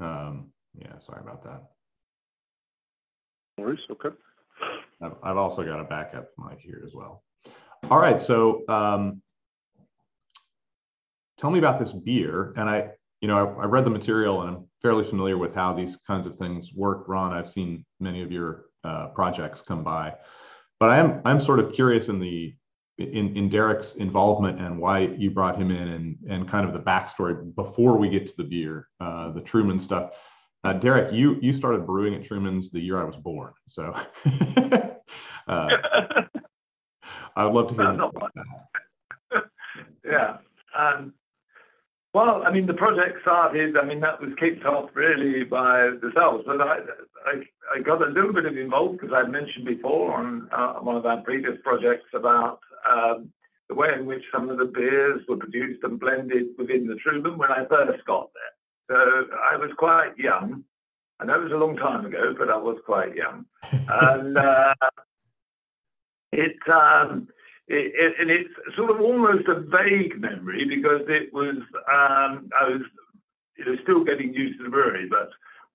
Um, yeah, sorry about that. No worries. Okay. I've, I've also got a backup mic here as well. All right, so um, tell me about this beer. And I, you know, I, I, read the material and I'm fairly familiar with how these kinds of things work. Ron, I've seen many of your uh, projects come by, but I am I'm sort of curious in the in, in Derek's involvement and why you brought him in and and kind of the backstory before we get to the beer, uh, the Truman stuff. Uh, Derek, you you started brewing at Truman's the year I was born, so uh, I'd love to hear about that. yeah. Um, well, I mean, the project started, I mean, that was kicked off really by the cells, but I, I, I got a little bit of involved because I mentioned before on uh, one of our previous projects about um, the way in which some of the beers were produced and blended within the Truman when I first got there. So I was quite young. I know it was a long time ago, but I was quite young. and uh, it, um, it, it, and it's sort of almost a vague memory because it was um, I was you know, still getting used to the brewery, but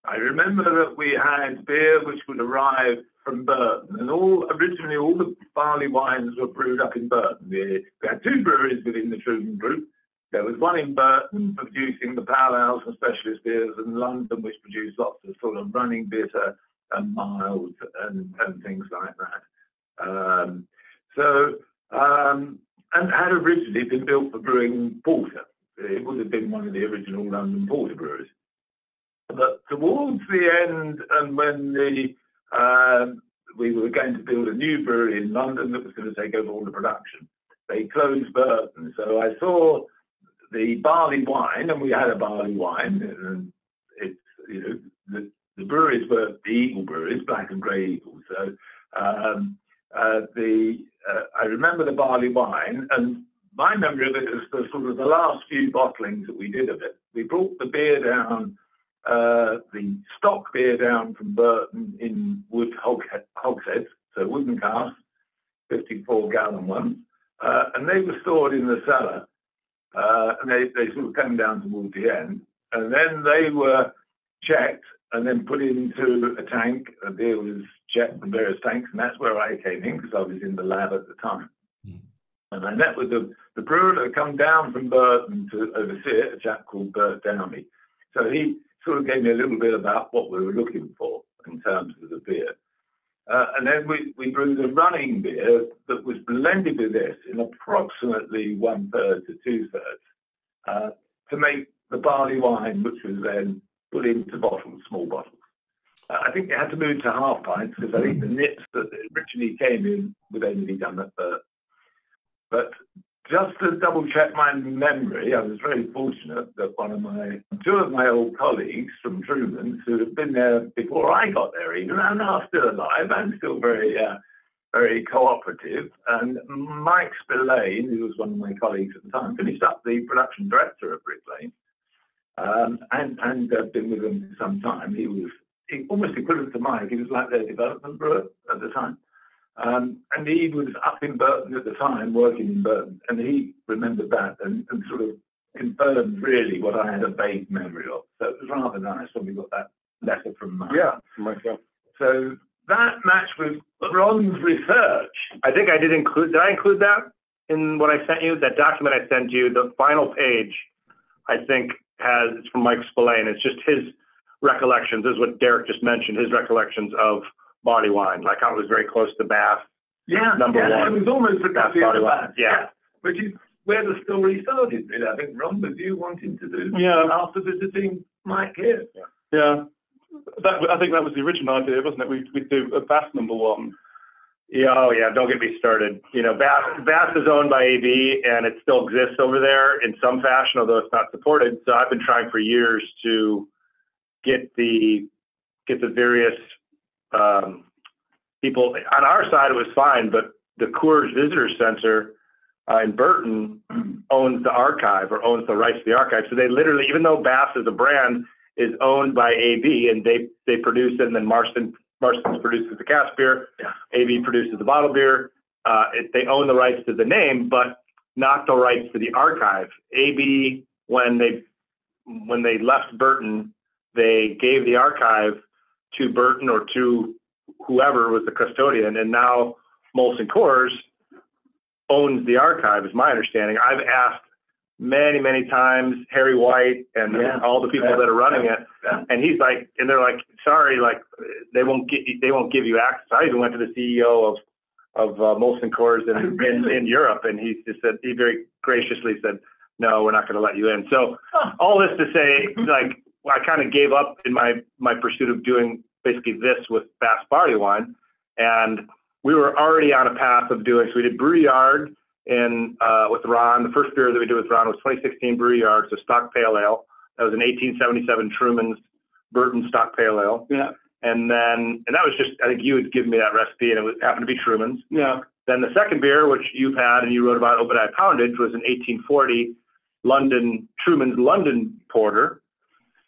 I remember that we had beer which would arrive from Burton, and all originally all the barley wines were brewed up in Burton. We, had two breweries within the Truman Group. There was one in Burton producing the powerhouse and specialist beers, and London which produced lots of sort of running bitter and mild and, and things like that. Um, so um, and had originally been built for brewing porter. It would have been one of the original London porter breweries. But towards the end, and when the um, we were going to build a new brewery in London that was going to take over all the production, they closed Burton. So I saw the barley wine, and we had a barley wine, and it's you know the, the breweries were the Eagle breweries, Black and Grey Eagle. So um, uh, the uh, I remember the barley wine, and my memory of it is the sort of the last few bottlings that we did of it. We brought the beer down, uh, the stock beer down from Burton in wood hogsheads, so wooden casks, 54 gallon ones, uh, and they were stored in the cellar. Uh, and they, they sort of came down towards the end, and then they were checked and then put into a tank. A beer was checked from various tanks, and that's where I came in because I was in the lab at the time. Mm. And I met with the, the brewer that had come down from Burton to oversee it, a chap called Bert Downey. So he sort of gave me a little bit about what we were looking for in terms of the beer. Uh, and then we, we brewed a running beer that was blended with this in approximately one third to two thirds uh, to make the barley wine, which was then put into bottles, small bottles. Uh, I think they had to move to half pints because I think the nips that originally came in would only be done at birth. But just to double check my memory, I was very fortunate that one of my, two of my old colleagues from Truman's who had been there before I got there even and are still alive and still very, uh, very cooperative. And Mike Spillane, who was one of my colleagues at the time, finished up the production director of Brick Lane um, and and uh, been with them for some time. He was he, almost equivalent to Mike. He was like their development brewer at the time. Um, and he was up in Burton at the time, working in Burton, and he remembered that and, and sort of confirmed really what I had a vague memory of. So it was rather nice when we got that letter from Mike. Yeah, from myself. So that matched with Ron's research. I think I did include. Did I include that in what I sent you? That document I sent you, the final page, I think has it's from Mike Spillane. It's just his recollections. This is what Derek just mentioned. His recollections of barley wine, like I was very close to Bass. Yeah, number yeah, one. It was almost at Bass barley wine. Yeah. yeah. which is where the story started. Really, I think Ron with you wanting to do. Yeah. After visiting Mike here. Yeah. Yeah. That, I think that was the original idea, wasn't it? We we do a Bass number one yeah, oh yeah, don't get me started. You know, Bass, Bass is owned by AB and it still exists over there in some fashion, although it's not supported. So I've been trying for years to get the get the various um, people on our side. It was fine, but the Coors Visitor Center uh, in Burton owns the archive or owns the rights to the archive. So they literally, even though Bass is a brand, is owned by AB and they they produce it, and then Marston Marston's produces the cask beer. AB produces the bottle beer. Uh, it, they own the rights to the name, but not the rights to the archive. AB, when they when they left Burton, they gave the archive to Burton or to whoever was the custodian, and now Molson Coors owns the archive, is my understanding. I've asked many, many times Harry White and Yeah. all the people that are running it, Yeah. and he's like, and they're like, sorry, like they won't get, they won't give you access. I even went to the CEO of of uh, Molson Coors in, in in Europe, and he just said he very graciously said, no, we're not going to let you in. So all this to say, like I kind of gave up in my my pursuit of doing basically this with Bass Barley Wine, and we were already on a path of doing. So we did Brew Yard in uh, with Ron. The first beer that we did with Ron was 2016 Brew Yard, so stock pale ale. That was an 1877 Truman's Burton stock pale ale, Yeah, and then and that was just I think you had given me that recipe, and it was, happened to be Truman's. yeah, Then the second beer, which you've had and you wrote about Obadiah Poundage, was an 1840 London Truman's London Porter,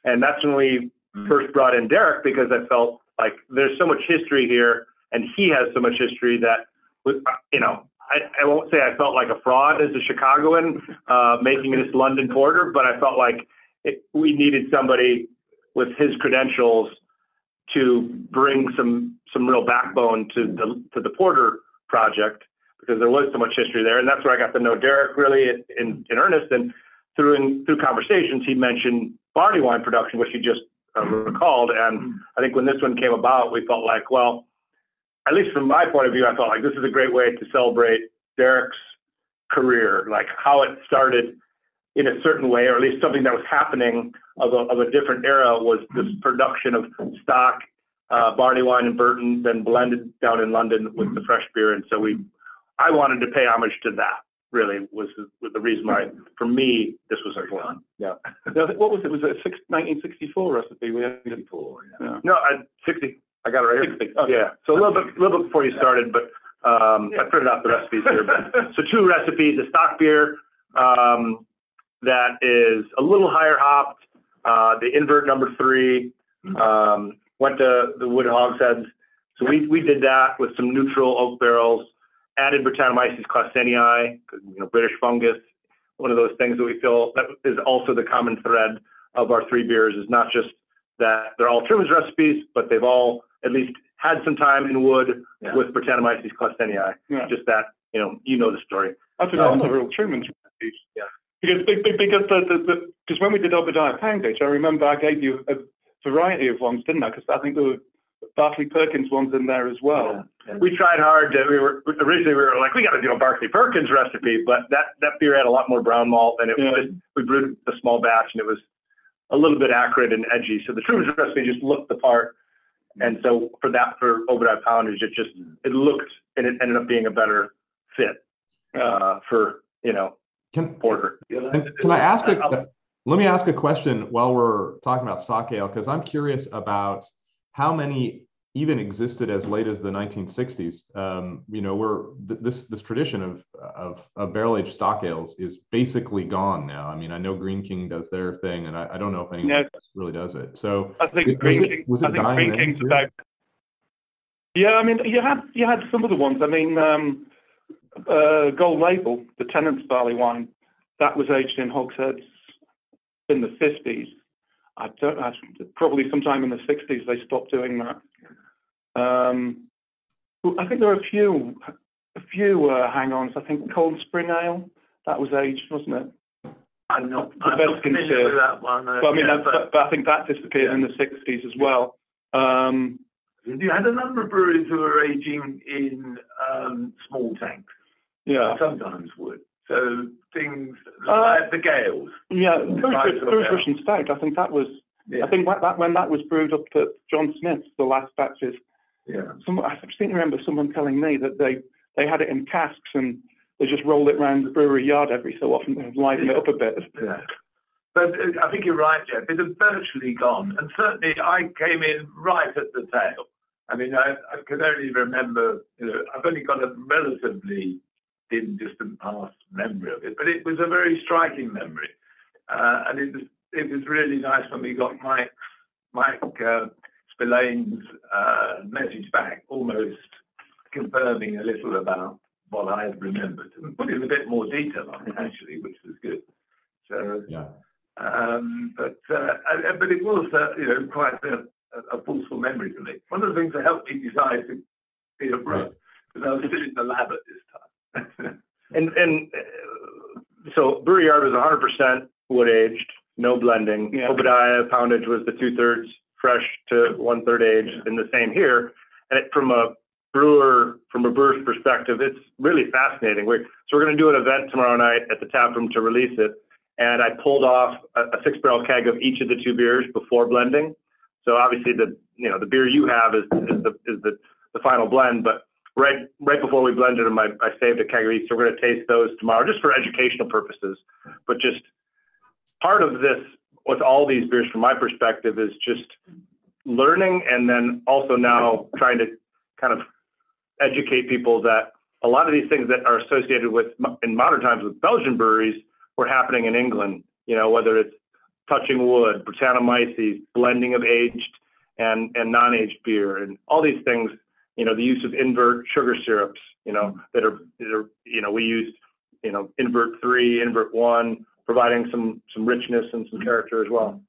and that's when we first brought in Derek because I felt like there's so much history here, and he has so much history that, you know, I, I won't say I felt like a fraud as a Chicagoan uh, making this London Porter, but I felt like it, we needed somebody with his credentials to bring some some real backbone to the to the Porter project because there was so much history there, and that's where I got to know Derek really in, in earnest. And through in, through conversations, he mentioned barley wine production, which he just uh, recalled. And I think when this one came about, we felt like, well, at least from my point of view, I felt like this is a great way to celebrate Derek's career, like how it started in a certain way, or at least something that was happening of a, of a different era was this production of stock uh, barley wine in Burton, then blended down in London with the fresh beer. And so we, I wanted to pay homage to that. Really was the, was the reason why, for me, this was important. Yeah. Yeah, What was it? Was it a six- 1964 recipe? We had Before, yeah. No, I, 60. I got it right here. 60. Okay. Yeah. So a little bit, a little bit before you started, but um, I printed out the recipes here. But, so two recipes: a stock beer um, that is a little higher hopped, uh, the invert number three. Um, went to the wood hogsheads. So we we did that with some neutral oak barrels. Added Brettanomyces claussenii, you know, British fungus. One of those things that we feel that is also the common thread of our three beers is not just that they're all Truman's recipes, but they've all at least had some time in wood Yeah. with Brettanomyces claussenii. Yeah. Just that, you know, you know the story. Think all the real Truman's recipes. Yeah. Because be- be- because the, the, the because when we did Obadiah Poundage, I remember I gave you a variety of ones, didn't I? Because I think there were Barclay Perkins ones in there as well. Yeah. We tried hard to, we were, originally we were like, we got to do a Barclay Perkins recipe, but that, that beer had a lot more brown malt and it Yeah. was, we brewed a small batch and it was a little bit acrid and edgy. So the Truman's recipe just looked the part. And so for that, for Obadiah Poundage, it just, it looked, and it ended up being a better fit, uh, for, you know, Can, porter. Can can I ask I'll- a, let me ask a question while we're talking about stock ale, because I'm curious about how many even existed as late as the 1960s. Um, you know, we're th- this this tradition of of, of barrel aged stock ales is basically gone now. I mean, I know Greene King does their thing, and I, I don't know if anyone else really does it. So I think Was Greene it- King. was it I think dying Greene King's too? about. Yeah, I mean, you had you had some of the ones. I mean, um, uh, Gold Label, the Tennant's barley wine, that was aged in hogsheads in the fifties. I don't. I, probably sometime in the sixties they stopped doing that. Um, I think there are a few, a few uh, hang-ons. I think Cold Spring Ale that was aged, wasn't it? I'm not, The I'm best not familiar with that one. uh, But I mean, yeah, that, but, but I think that disappeared in the sixties as well. Um, You had a number of breweries who were aging in um, small tanks. yeah. Sometimes would. So things Uh, like the Gales. Yeah, Bruce. Bruce Russian Stout. I think that was. Yeah. I think that, that when that was brewed up at John Smith's, the last batches. Yeah. Some I seem to remember someone telling me that they they had it in casks and they just rolled it around the brewery yard every so often to liven it up a bit. Yeah. But uh, I think you're right, Jeff. It had virtually gone. And certainly I came in right at the tail. I mean, I, I can only remember, you know, I've only got a relatively dim, distant past memory of it, but it was a very striking memory. Uh, and it was, it was really nice when we got Mike, Mike uh, Spillane's uh, message back, almost confirming a little about what I had remembered and putting a bit more detail on it, actually, which was good. So, yeah, Um, but uh, but it was uh, you know quite a, a forceful memory for me. One of the things that helped me decide to be a brewer because I was still in the lab at this time. and and uh, so Brewery Yard was 100% wood aged, no blending. Yeah. Obadiah poundage was the two thirds fresh to one third aged, and the same here. And it, from a brewer, from a brewer's perspective, it's really fascinating. We're, so we're going to do an event tomorrow night at the tap room to release it. And I pulled off a, a six barrel keg of each of the two beers before blending. So obviously the you know the beer you have is, is the is the, the final blend, but right right before we blended them, I, I saved a keg of each. So we're going to taste those tomorrow, just for educational purposes. But just part of this with all these beers, from my perspective, is just learning, and then also now trying to kind of educate people that a lot of these things that are associated with in modern times with Belgian breweries were happening in England. You know, whether it's touching wood, Brettanomyces, blending of aged and and non-aged beer, and all these things. You know, the use of invert sugar syrups. You know, that are that are you know we used you know invert three, invert one, providing some some richness and some character as well.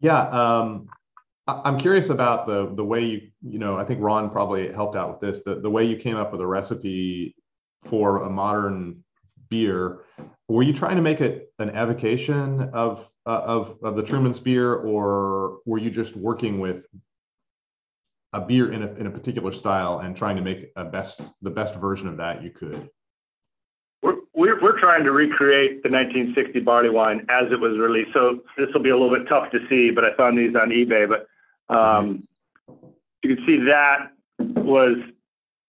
Yeah, um, I- I'm curious about the the way you you know I think Ron probably helped out with this the the way you came up with a recipe for a modern beer. Were you trying to make it an evocation of uh, of of the Truman's beer, or were you just working with a beer in a in a particular style and trying to make a best the best version of that you could? We're, we're, trying to recreate the 1960 barley wine as it was released. So this will be a little bit tough to see, but I found these on eBay. But um, you can see that was,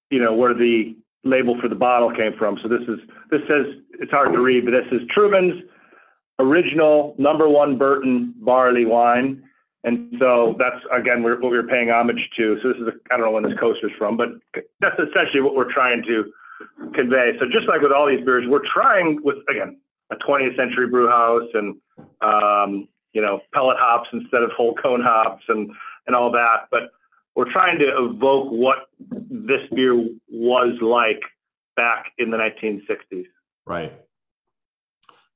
you know, where the label for the bottle came from. So this is this says it's hard to read, but this is Truman's original number one Burton barley wine. And so that's again what we're paying homage to. So this is I don't know when this coaster's from, but that's essentially what we're trying to convey. So just like with all these beers, we're trying with again a 20th century brew house and um, you know pellet hops instead of whole cone hops and and all that. But we're trying to evoke what this beer was like back in the 1960s. Right.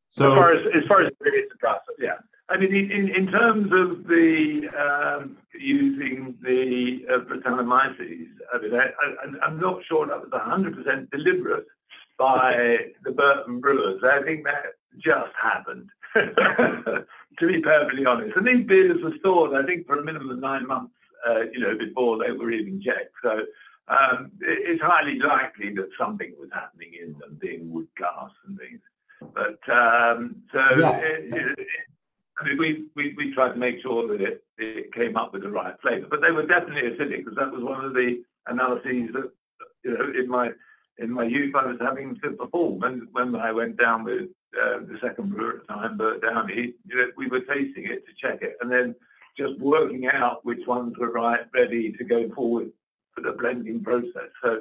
So as far as as far as the process, yeah. I mean, in, in terms of the um, using the uh, Brettanomyces, I mean, I, am not sure that was 100% deliberate by the Burton Brewers. I think that just happened, to be perfectly honest. And these beers were stored, I think, for a minimum of nine months, uh, you know, before they were even checked. So um, it's highly likely that something was happening in them, being wood glass and things. But um, so yeah. it, it, I mean, we, we, we tried to make sure that it, it came up with the right flavour, but they were definitely acidic because that was one of the analyses that you know in my in my youth I was having to perform. And when I went down with uh, the second brewer at the time, Bert Downey, you know, we were tasting it to check it, and then just working out which ones were right, ready to go forward for the blending process. So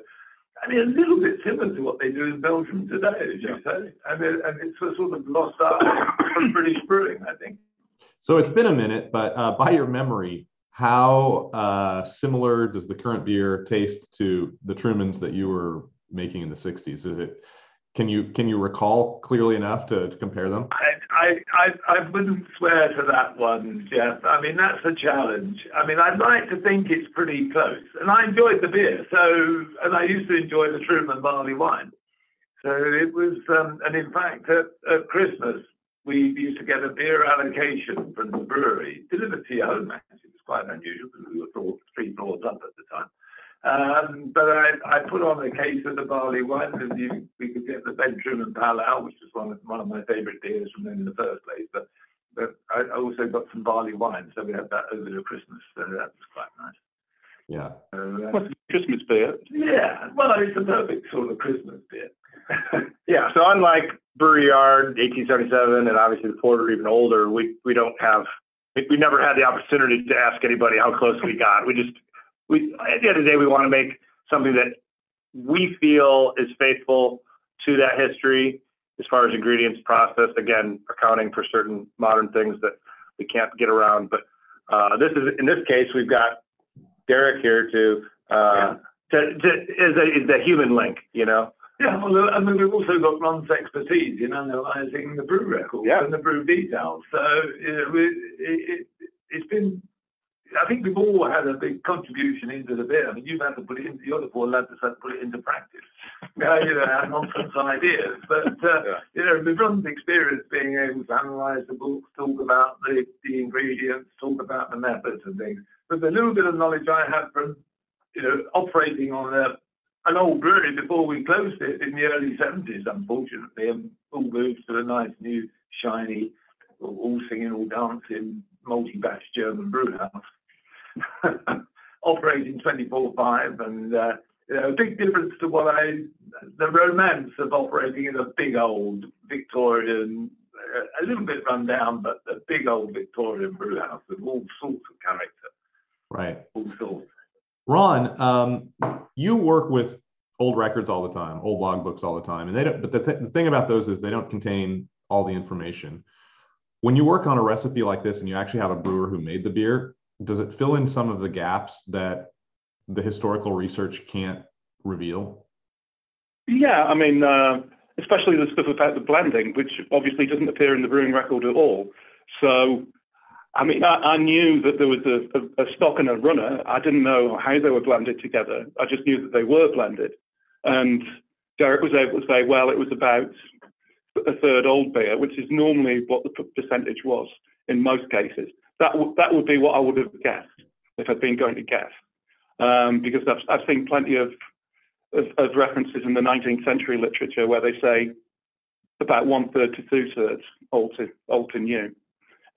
I mean, a little bit similar to what they do in Belgium today, as you say. And, it, and it's a sort of lost art from British brewing, I think. So it's been a minute, but uh, by your memory, how uh, similar does the current beer taste to the Trumans that you were making in the 60s? Is it can you can you recall clearly enough to, to compare them? I, I I wouldn't swear to that one, Jeff. I mean that's a challenge. I mean I'd like to think it's pretty close, and I enjoyed the beer. So and I used to enjoy the Truman barley wine. So it was, um, and in fact at, at Christmas we used to get a beer allocation from the brewery delivered to your home. Actually, it was quite unusual because we were three floors up at the time. Um, but I, I put on a case of the barley wine because you, we could get the Ben Truman Pale Ale, which was one of, one of my favourite beers from them in the first place. But, but I also got some barley wine, so we had that over the Christmas. So that was quite nice. Yeah. So, uh, Christmas beer? Yeah. Well, it's a perfect sort of Christmas beer. yeah. So unlike Brewery Yard, 1877, and obviously the Porter even older, we we don't have we never had the opportunity to ask anybody how close we got. We just we at the end of the day we want to make something that we feel is faithful to that history as far as ingredients process again accounting for certain modern things that we can't get around but uh, this is in this case we've got derek here to uh, yeah. to, to is a is the human link you know Yeah, well, I mean, we've also got Ron's expertise in analysing the brew records Yeah. and the brew details. So you know, we, it, it, it's been, I think we've all had a big contribution into the bit. I mean, you've had to put it into, the other four lads have had to put it into practice. You know, our nonsense ideas. But, uh, Yeah. you know, with Ron's experience being able to analyse the books, talk about the, the ingredients, talk about the methods and things. But the little bit of knowledge I had from, you know, operating on a an old brewery before we closed it in the early 70s, unfortunately, and all moved to a nice new, shiny, all singing, all dancing, multi-batch German brew house. Operating 24-5 and, uh, you know, a big difference to what I, the romance of operating in a big old Victorian, uh, a little bit run down, but a big old Victorian brew house with all sorts of character, Right. all sorts. Ron, um, you work with old records all the time, old logbooks all the time, and they don't. But the, th- the thing about those is they don't contain all the information. When you work on a recipe like this, and you actually have a brewer who made the beer, does it fill in some of the gaps that the historical research can't reveal? Yeah, I mean, uh, especially the stuff about the blending, which obviously doesn't appear in the brewing record at all. So, I mean, I, I knew that there was a, a, a stock and a runner. I didn't know how they were blended together. I just knew that they were blended. And Derek was able to say, well, it was about a third old beer, which is normally what the percentage was in most cases. That, w- that would be what I would have guessed if I'd been going to guess. Um, because I've, I've seen plenty of of, of references in the 19th century literature where they say about one third to two thirds old to old to new.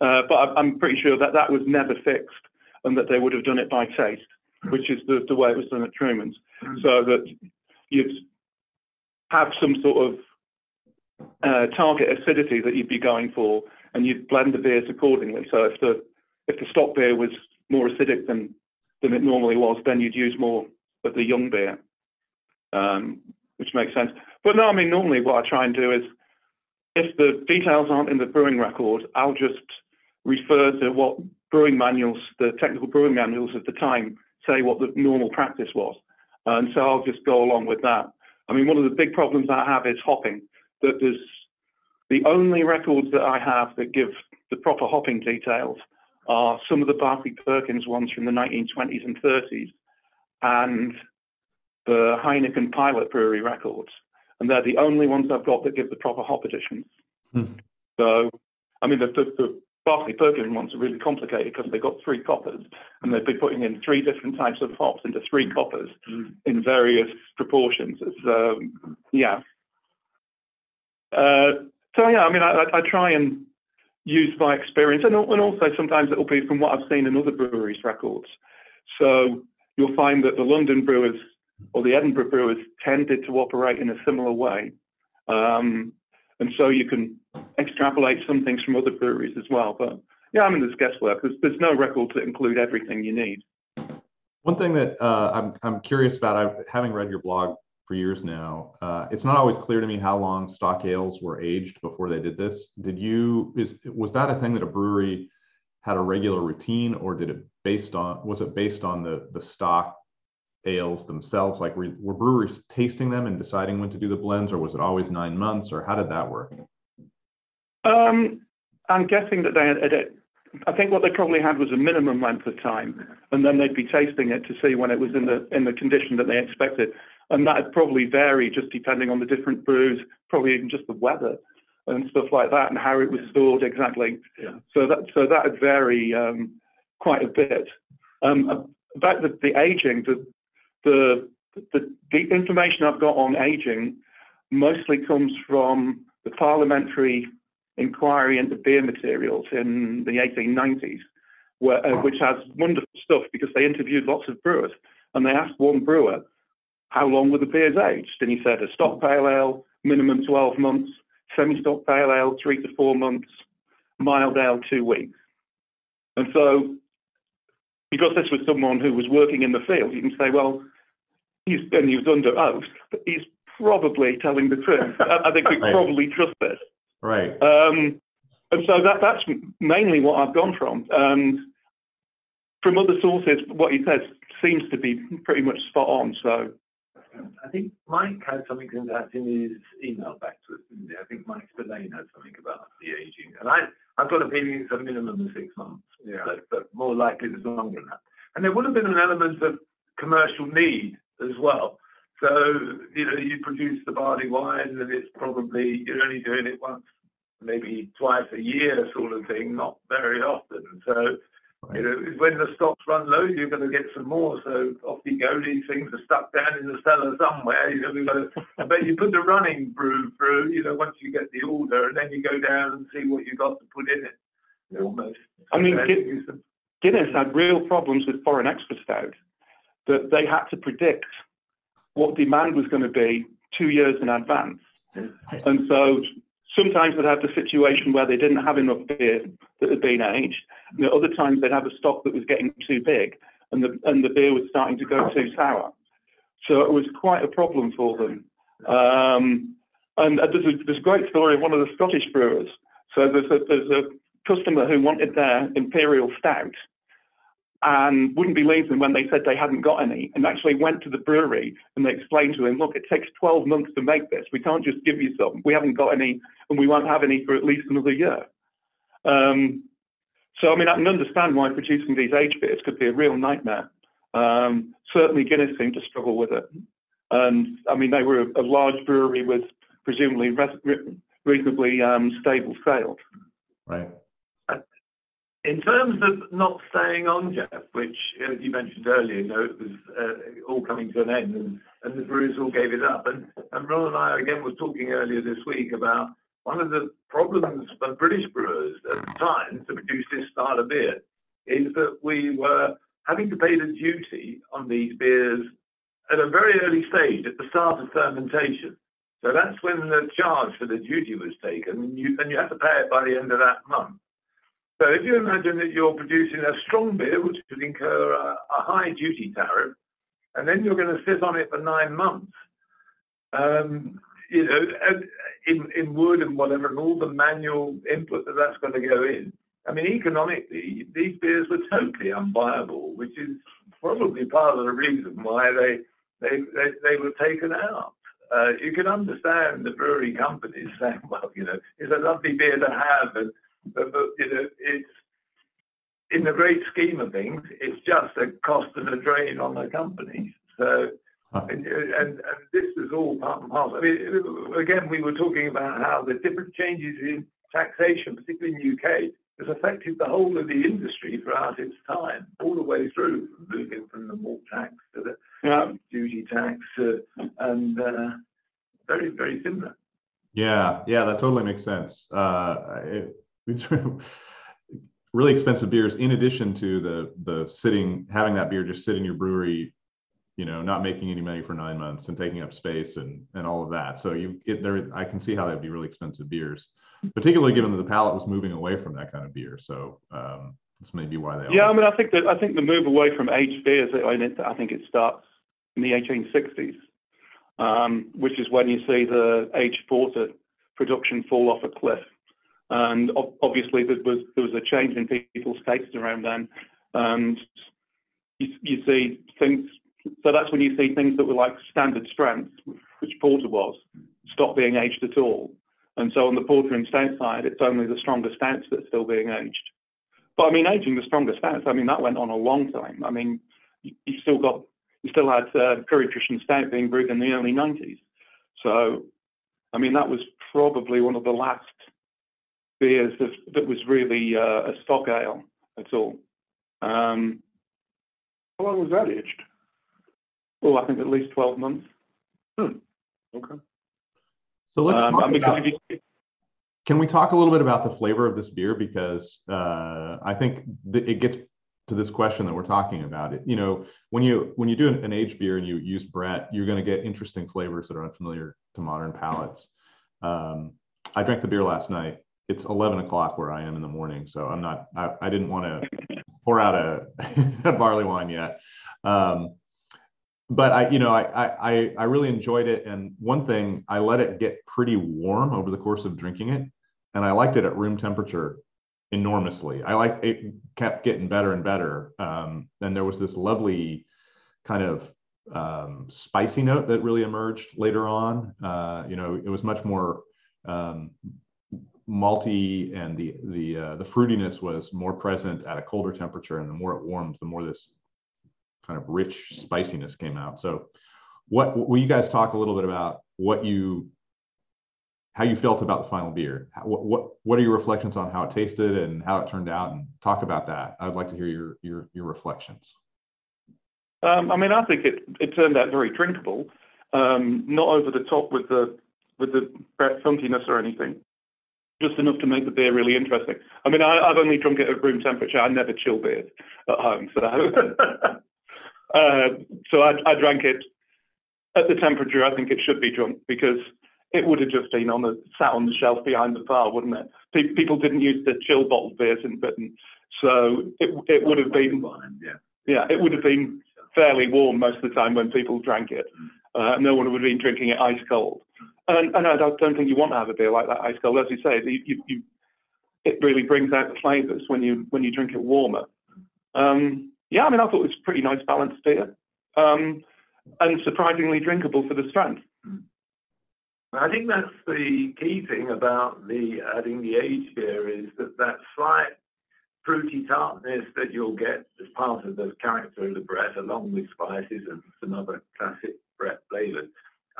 Uh, but I'm pretty sure that that was never fixed and that they would have done it by taste, which is the, the way it was done at Truman's, so that you'd have some sort of uh, target acidity that you'd be going for, and you'd blend the beers accordingly. So if the if the stock beer was more acidic than than it normally was, then you'd use more of the young beer um, which makes sense. But no, I mean, normally what I try and do is if the details aren't in the brewing record, I'll just refer to what brewing manuals, the technical brewing manuals of the time, say what the normal practice was. And so I'll just go along with that. I mean, one of the big problems I have is hopping, that there's the only records that I have that give the proper hopping details are some of the Barclay Perkins ones from the 1920s and 30s and the Heineken Pilot Brewery records, and they're the only ones I've got that give the proper hop additions. Hmm. So, I mean, the, the, the Barclay Perkins ones are really complicated because they've got three coppers, and they've been putting in three different types of hops into three coppers in various proportions. It's, um, yeah. Uh, so yeah, I mean, I, I I try and use my experience, and, and also sometimes it'll be from what I've seen in other breweries' records. So you'll find that the London brewers or the Edinburgh brewers tended to operate in a similar way. Um, and so you can extrapolate some things from other breweries as well. But yeah, I mean, there's guesswork. There's, there's no records that include everything you need. One thing that uh, I'm I'm curious about, I, having read your blog for years now, uh, it's not always clear to me how long stock ales were aged before they did this. Did you is was that a thing that a brewery had a regular routine, or did it based on was it based on the the stock ales themselves? Like were, were breweries tasting them and deciding when to do the blends, or was it always nine months, or how did that work? Um, I'm guessing that they had, I think what they probably had was a minimum length of time, and then they'd be tasting it to see when it was in the in the condition that they expected, and that'd probably vary just depending on the different brews, probably even just the weather and stuff like that, and how it was stored exactly. Yeah. So that so that'd vary um, quite a bit. Um, about the, the aging, the, the the the information I've got on aging mostly comes from the parliamentary inquiry into beer materials in the 1890s, where, uh, which has wonderful stuff because they interviewed lots of brewers and they asked one brewer, how long were the beers aged? And he said a stock pale ale, minimum 12 months, semi-stock pale ale, three to four months, mild ale, two weeks. And so, because this was someone who was working in the field, you can say, well, he's, and he was under oath, but he's probably telling the truth. I, I think we Right. probably trust this. Right. Um, and so that that's mainly what I've gone from. And from other sources, what he says seems to be pretty much spot on. So I think Mike had something in that in his email back to us, didn't he? I think Mike Spillane had something about the aging. And I, I've got a feeling it's a minimum of six months, yeah. but, but more likely it's longer than that. And there would have been an element of commercial need as well. So, you know, you produce the barley wine and it's probably, you're only doing it once, maybe twice a year sort of thing, not very often. So Right. You know, when the stocks run low, you're going to get some more. So off you go. These things are stuck down in the cellar somewhere. You know, to, but you put the running brew through. You know, once you get the order, and then you go down and see what you got to put in it. Almost. I mean, uh, Guinness had real problems with foreign export stout. That they had to predict what demand was going to be two years in advance, and so sometimes they'd have the situation where they didn't have enough beer that had been aged. And other times they'd have a stock that was getting too big and the, and the beer was starting to go too sour. So it was quite a problem for them. Um, and there's a, there's a great story of one of the Scottish brewers. So there's a, there's a customer who wanted their imperial stout and wouldn't believe them when they said they hadn't got any, and actually went to the brewery and they explained to them, look, it takes 12 months to make this. We can't just give you some. We haven't got any, and we won't have any for at least another year. Um, so, I mean, I can understand why producing these age beers could be a real nightmare. Um, certainly, Guinness seemed to struggle with it. And I mean, they were a, a large brewery with presumably reasonably um, stable sales. Right. In terms of not staying on, Jeff, which uh, you mentioned earlier, you know, it was uh, all coming to an end and, and the brewers all gave it up. And, and Ron and I, again, were talking earlier this week about one of the problems for British brewers at the time to produce this style of beer is that we were having to pay the duty on these beers at a very early stage, at the start of fermentation. So that's when the charge for the duty was taken, and you, and you have to pay it by the end of that month. So if you imagine that you're producing a strong beer, which would incur a, a high duty tariff, and then you're going to sit on it for nine months, um, you know, in, in wood and whatever, and all the manual input that that's going to go in. I mean, economically, these beers were totally unviable, which is probably part of the reason why they they they, they were taken out. Uh, you can understand the brewery companies saying, well, you know, it's a lovely beer to have, and but, but you know, it's in the great scheme of things, it's just a cost and a drain on the companies. So, and, and, and this is all part and parcel. I mean, again, we were talking about how the different changes in taxation, particularly in the UK, has affected the whole of the industry throughout its time, all the way through, moving from the malt tax to the yeah. duty tax, uh, and uh, very, very similar. Yeah, yeah, that totally makes sense. Uh, it, really expensive beers in addition to the the sitting having that beer just sit in your brewery you know not making any money for nine months and taking up space and and all of that. So you get there i can see how that'd be really expensive beers particularly given that the palate was moving away from that kind of beer. So um that's maybe why they yeah i mean i think that i think the move away from aged beers i, think it starts in the 1860s um, which is when you see the aged porter production fall off a cliff and obviously there was there was a change in people's tastes around then, and you, you see things. So that's when you see things that were like standard strength, which porter was, stop being aged at all. And so on the porter and stout side, it's only the stronger stouts that are still being aged. But I mean, aging the stronger stouts, I mean, that went on a long time. I mean, you, you still got, you still had uh, Curry Stout being brewed in the early 90s. So, I mean, that was probably one of the last beers that, that was really uh, a stock ale at all. Um, How long was that aged? Oh, I think at least 12 months. Hmm. Okay. So let's um, talk about, you, can we talk a little bit about the flavor of this beer? Because uh, I think th- it gets to this question that we're talking about. It, you know, when you when you do an, an aged beer and you use Brett, you're going to get interesting flavors that are unfamiliar to modern palates. Um, I drank the beer last night it's 11 o'clock where I am in the morning. So I'm not, I, I didn't want to pour out a, a barley wine yet. Um, but I, you know, I, I, I really enjoyed it. And one thing, I let it get pretty warm over the course of drinking it. And I liked it at room temperature enormously. I like it kept getting better and better. Um, and there was this lovely kind of um, spicy note that really emerged later on. Uh, you know, it was much more um, malty, and the the uh, the fruitiness was more present at a colder temperature. And the more it warmed, the more this kind of rich spiciness came out. So, what will you guys talk a little bit about what you how you felt about the final beer? How, what, what what are your reflections on how it tasted and how it turned out? And talk about that. I'd like to hear your your your reflections. Um, I mean, I think it, it turned out very drinkable. Um, not over the top with the with the funkiness or anything. Just enough to make the beer really interesting. I mean, I, have only drunk it at room temperature. I never chill beers at home, so uh, so I, I drank it at the temperature I think it should be drunk because it would have just been on the sat on the shelf behind the bar, wouldn't it? Pe- people didn't use the chill bottled beers in Britain, so it it would have been yeah yeah it would have been fairly warm most of the time when people drank it. Uh, no one would have been drinking it ice cold. And, and I don't, think you want to have a beer like that ice cold. As you say, you, you, it really brings out the flavours when you when you drink it warmer. Um, yeah, I mean, I thought it was pretty nice balanced beer, um, and surprisingly drinkable for the strength. I think that's the key thing about the adding the aged beer is that that slight fruity tartness that you'll get as part of the character of the Brett, along with spices and some other classic Brett flavors.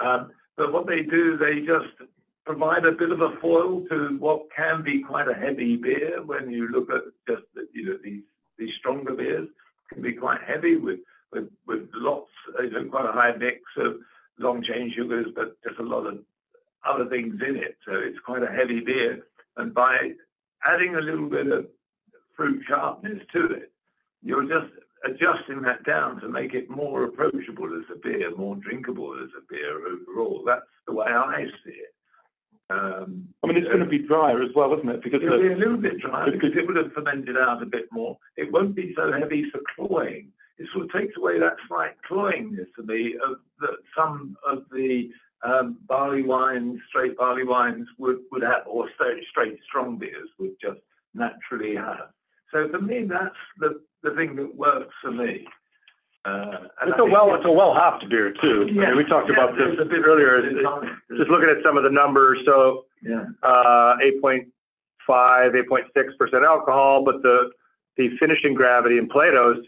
Um, but what they do, they just provide a bit of a foil to what can be quite a heavy beer when you look at just you know these these stronger beers can be quite heavy with with, with lots you know quite a high mix of long chain sugars but just a lot of other things in it so it's quite a heavy beer and by adding a little bit of fruit sharpness to it. You're just adjusting that down to make it more approachable as a beer, more drinkable as a beer overall. That's the way I see it. Um, I mean, it's going to be drier as well, isn't it? Because it'll be a little bit drier because it would have fermented out a bit more. It won't be so heavy for cloying. It sort of takes away that slight cloyingness for me of that some of the um, barley wines, straight barley wines would, would have, or straight, straight strong beers would just naturally have. So for me, that's the, the thing that works for me. Uh, it's a well, it's a well hopped beer too. Yeah, I mean, we talked yeah, about this a bit earlier. Just looking at some of the numbers, so yeah. uh, 8.5, 8.6 percent alcohol, but the the finishing gravity in Plato's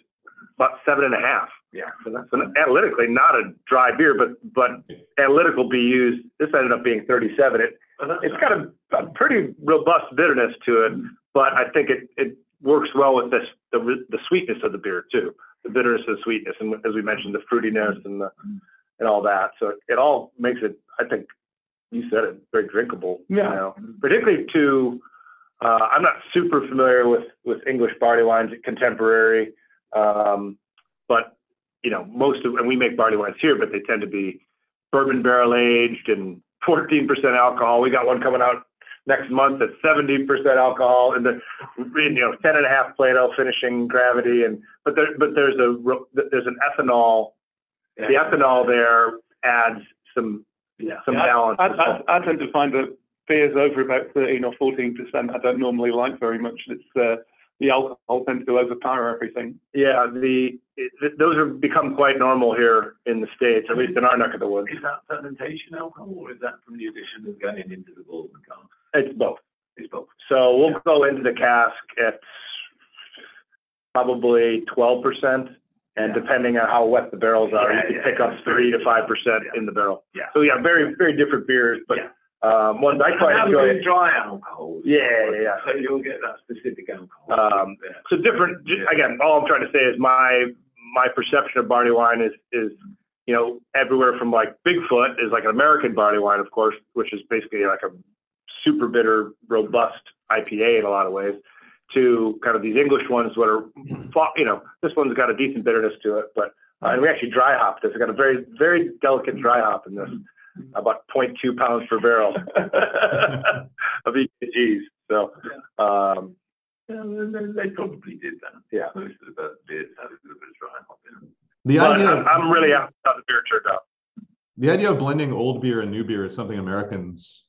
about seven and a half. Yeah, so that's so analytically not a dry beer, but but analytical BUs. This ended up being 37. It oh, it's got a, a pretty robust bitterness to it, but I think it it works well with this the, the sweetness of the beer too, the bitterness and sweetness, and as we mentioned, the fruitiness and the and all that. So it all makes it, I think, you said it, very drinkable. Yeah. You know? Particularly to, uh, I'm not super familiar with with English barley wines contemporary, um, but you know most of and we make barley wines here, but they tend to be bourbon barrel aged and 14% alcohol. We got one coming out next month at 70% alcohol and the you know 10 and a half Plato finishing gravity and but there but there's a there's an ethanol yeah. the ethanol there adds some yeah some yeah, balance. I, I, I, tend to find that beers over about 13 or 14 percent I don't normally like very much. It's uh, the alcohol tends to overpower everything. Yeah, the it, those have become quite normal here in the states, at least in our neck of the woods. Is that fermentation alcohol, or is that from the addition of going into the bourbon cask? It's both. It's both. So we'll yeah. go into the cask at probably 12%. And yeah. depending on how wet the barrels are, yeah, you can pick up three to five percent in the barrel. Yeah. So yeah, very very different beers, but um, ones I quite enjoy. Dry alcohol. Yeah, yeah, yeah. So you'll get that specific alcohol. Um, so different. Again, all I'm trying to say is my my perception of barley wine is is you know everywhere from like Bigfoot is like an American barley wine, of course, which is basically like a super bitter, robust IPA in a lot of ways, to kind of these English ones that are, you know, this one's got a decent bitterness to it, but uh, and we actually dry hopped this. We got a very very delicate dry hop in this, about 0.2 pounds per barrel of EKGs. So. Um, yeah, they probably did that. Yeah. Most of the beers had a little bit of dry hop in them. The but idea. I'm, I'm really happy how the beer turned out. The idea of blending old beer and new beer is something Americans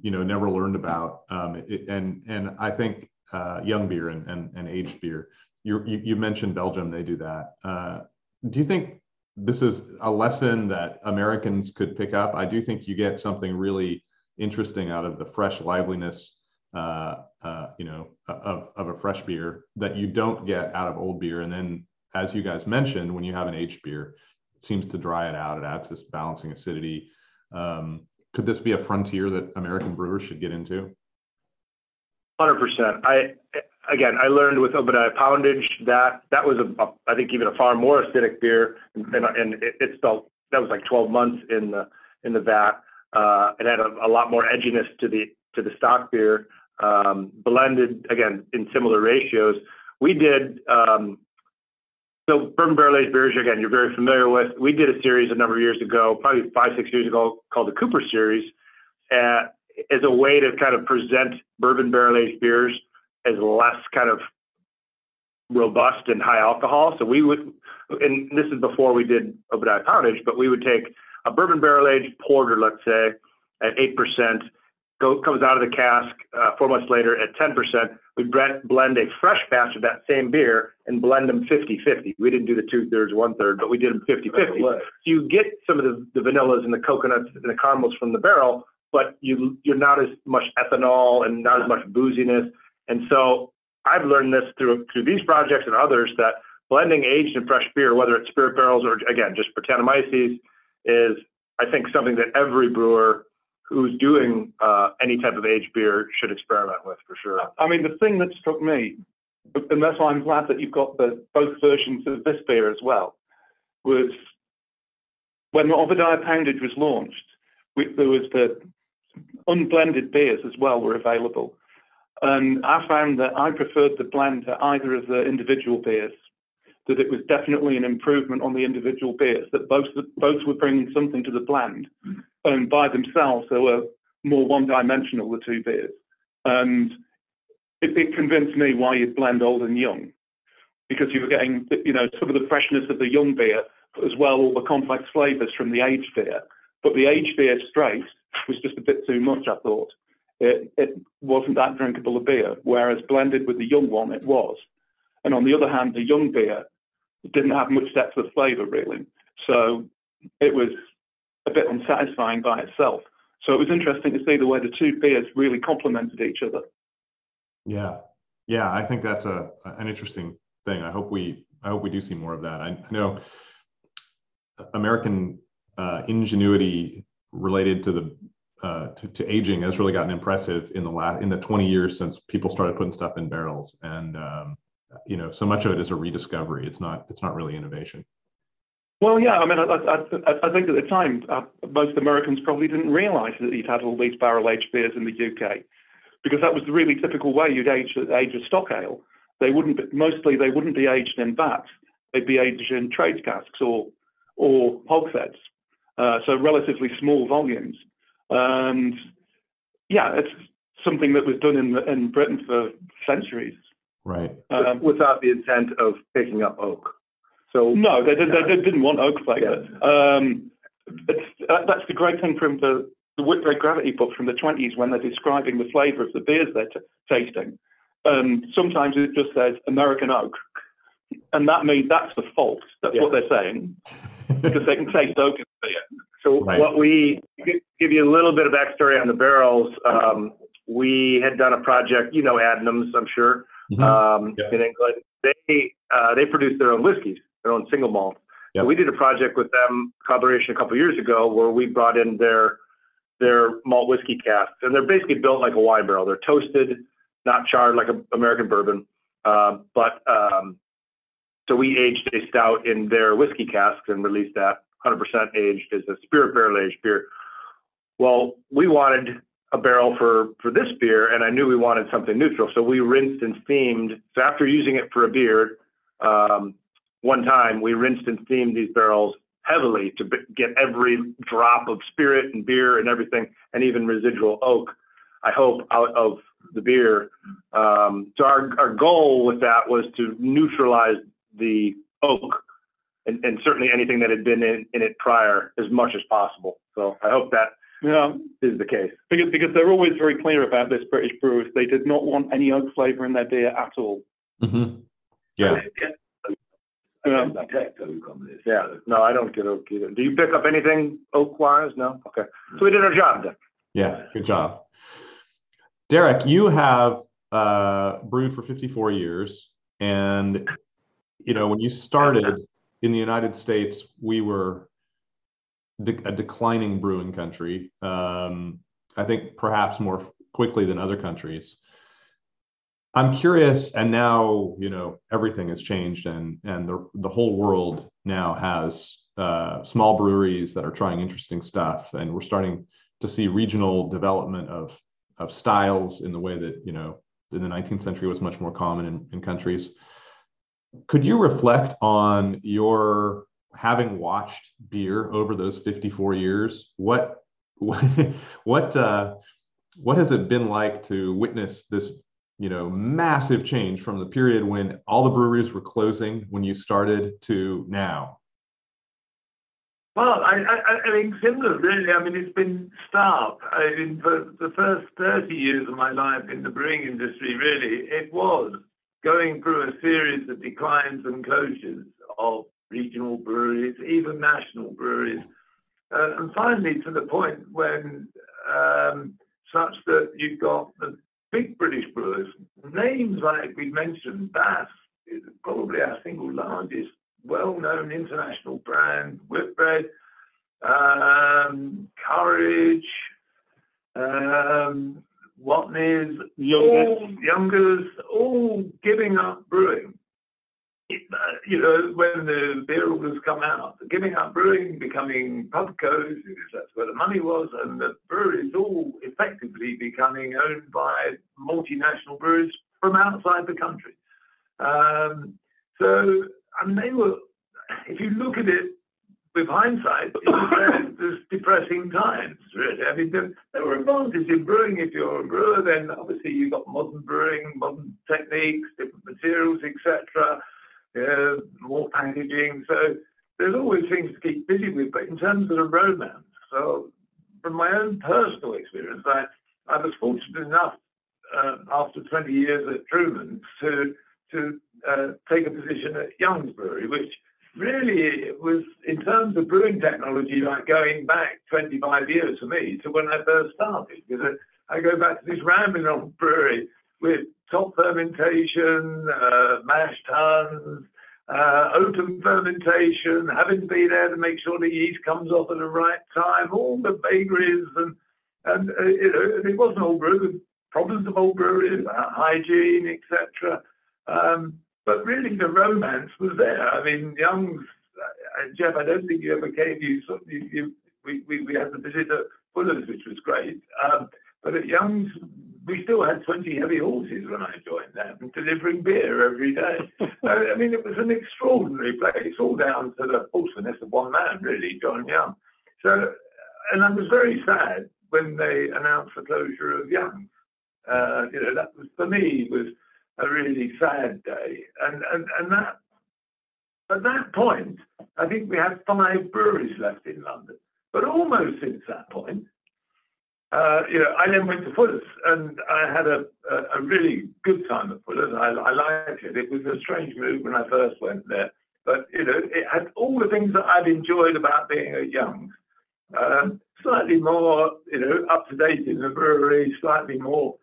you know never learned about um, it, and and i think uh, young beer and, and, and aged beer you, you, you mentioned belgium they do that uh, do you think this is a lesson that Americans could pick up. I do think you get something really interesting out of the fresh liveliness, uh, uh, you know, of, of a fresh beer that you don't get out of old beer. And then, as you guys mentioned, when you have an aged beer, it seems to dry it out. It adds this balancing acidity. Um, could this be a frontier that American brewers should get into? Hundred percent. I again, I learned with Obadiah Poundage that that was a, a I think even a far more acidic beer, and, and it, it felt that was like 12 months in the in the vat. Uh, it had a, a, lot more edginess to the to the stock beer, um, blended again in similar ratios. We did um, so bourbon barrel aged beers again. You're very familiar with. We did a series a number of years ago, probably five six years ago, called the Cooper Series, uh, as a way to kind of present bourbon barrel aged beers as less kind of robust and high alcohol. So we would, and this is before we did Obadiah Poundage, but we would take a bourbon barrel aged porter, let's say, at 8%, go, comes out of the cask uh, four months later at 10%. We blend a fresh batch of that same beer and blend them 50 50. We didn't do the two thirds, one third, but we did them 50 50. So you get some of the, the vanillas and the coconuts and the caramels from the barrel, but you, you're not as much ethanol and not as much booziness and so I've learned this through through these projects and others that blending aged and fresh beer, whether it's spirit barrels or again just Brettanomyces, is I think something that every brewer who's doing uh, any type of aged beer should experiment with for sure. I mean, the thing that struck me, and that's why I'm glad that you've got the both versions of this beer as well, was when the Obadiah Poundage was launched, we, there was the unblended beers as well were available. And I found that I preferred the blend to either of the individual beers, that it was definitely an improvement on the individual beers, that both, both were bringing something to the blend. And by themselves, they were more one dimensional, the two beers. And it, it convinced me why you'd blend old and young, because you were getting, you know, some of the freshness of the young beer, as well all the complex flavors from the aged beer. But the aged beer straight was just a bit too much, I thought it, it wasn't that drinkable a beer, whereas blended with the young one, it was. And on the other hand, the young beer didn't have much depth of flavor, really. So it was a bit unsatisfying by itself. So it was interesting to see the way the two beers really complemented each other. Yeah, yeah, I think that's a an interesting thing. I hope we I hope we do see more of that. I, I know American uh, ingenuity related to the uh, to, to, aging has really gotten impressive in the last in the 20 years since people started putting stuff in barrels. And um, you know so much of it is a rediscovery. It's not it's not really innovation. Well yeah i mean i, I, I think at the time uh, most americans probably didn't realize that you'd had all these barrel aged beers in the uk because that was the really typical way you'd age, age a stock ale. They wouldn't be, mostly they wouldn't be aged in vats. They'd be aged in trade casks or or hogsheads uh, so relatively small volumes and yeah, it's something that was done in in Britain for centuries. Right. Um, without the intent of picking up oak. So no, they, they, they didn't want oak flavor. Yeah. Um, uh, that's the great thing from the the Whitbread Gravity book from the 20s when they're describing the flavor of the beers they're t- tasting. And sometimes it just says American oak. And that means that's the fault. That's yeah. what they're saying. because they can taste oak in beer. So right. what we give you a little bit of backstory on the barrels. Um, we had done a project, you know, Adnams, I'm sure, mm-hmm. um, in England. They uh, they produce their own whiskeys, their own single malt. Yep. So we did a project with them, collaboration a couple years ago, where we brought in their their malt whiskey casks, and they're basically built like a wine barrel. They're toasted, not charred like an American bourbon, uh, but um, so we aged a stout in their whiskey casks and released that 100% aged as a spirit barrel aged beer. Well, we wanted a barrel for for this beer, and I knew we wanted something neutral, so we rinsed and steamed. So after using it for a beer, um, one time we rinsed and steamed these barrels heavily to get every drop of spirit and beer and everything, and even residual oak. I hope out of the beer. Um, so our our goal with that was to neutralize the oak and, and certainly anything that had been in, in it prior as much as possible. So I hope that yeah. is the case. Because, because they're always very clear about this, British brewers. They did not want any oak flavour in their beer at all. Mm-hmm. Yeah. Yeah. I detect oak on this. Yeah, no, I don't get oak either. Do you pick up anything oak wise? No? Okay. So we did our job then. Yeah, good job. Derek, you have uh, brewed for 54 years. And, you know, when you started in the United States, we were de- a declining brewing country. Um, I think perhaps more quickly than other countries. I'm curious, and now you know everything has changed, and and the the whole world now has uh, small breweries that are trying interesting stuff, and we're starting to see regional development of of styles in the way that you know in the 19th century was much more common in, in countries. Could you reflect on your having watched beer over those 54 years? What what what uh, what has it been like to witness this you know massive change from the period when all the breweries were closing when you started to now Well, I, I, I similar, really. I mean, it's been stark. I mean, for the first 30 years of my life in the brewing industry, really, it was going through a series of declines and closures of regional breweries, even national breweries. Uh, and finally, to the point when um, such that you've got the big British brewers, names like we mentioned, Bass is probably our single largest well-known international brand, Whitbread, um, Courage, um, Watney's, all Youngers, all giving up brewing. It, uh, you know, when the beer orders come out, giving up brewing, becoming pubcos, because that's where the money was, and the breweries all effectively becoming owned by multinational breweries from outside the country. Um, so, I mean, they were, if you look at it with hindsight, there's depressing times, really. I mean, there, there were advantages in brewing. If you're a brewer, then obviously you've got modern brewing, modern techniques, different materials, etc., uh, more packaging. So there's always things to keep busy with. But in terms of the romance, so from my own personal experience, I, I was fortunate enough uh, after 20 years at Truman to to uh, take a position at Young's Brewery, which really it was, in terms of brewing technology, like going back 25 years for me to when I first started. Because I go back to this rambling on brewery with top fermentation, uh, mash tuns, uh, open fermentation, having to be there to make sure the yeast comes off at the right time, all the vagaries and and uh, you know, it wasn't all brew, problems of old breweries, hygiene, etc. Um, but really, the romance was there. I mean, Young's, uh, Jeff, I don't think you ever came. You, you, you we, we, we had the visit at Fuller's, which was great. Um, but at Young's, we still had 20 heavy horses when I joined them, delivering beer every day. I mean, it was an extraordinary place, all down to the forcefulness of one man, really, John Young. So, and I was very sad when they announced the closure of Young's. Uh, you know, that was for me was a really sad day. And, and, and that, at that point, I think we had five breweries left in London. But almost since that point, uh, you know, I then went to Fuller's and I had a, a, a really good time at Fuller's. I, I liked it. It was a strange move when I first went there. But, you know, it had all the things that I'd enjoyed about being at Young's. Um, slightly more, you know, up to date in the brewery, slightly more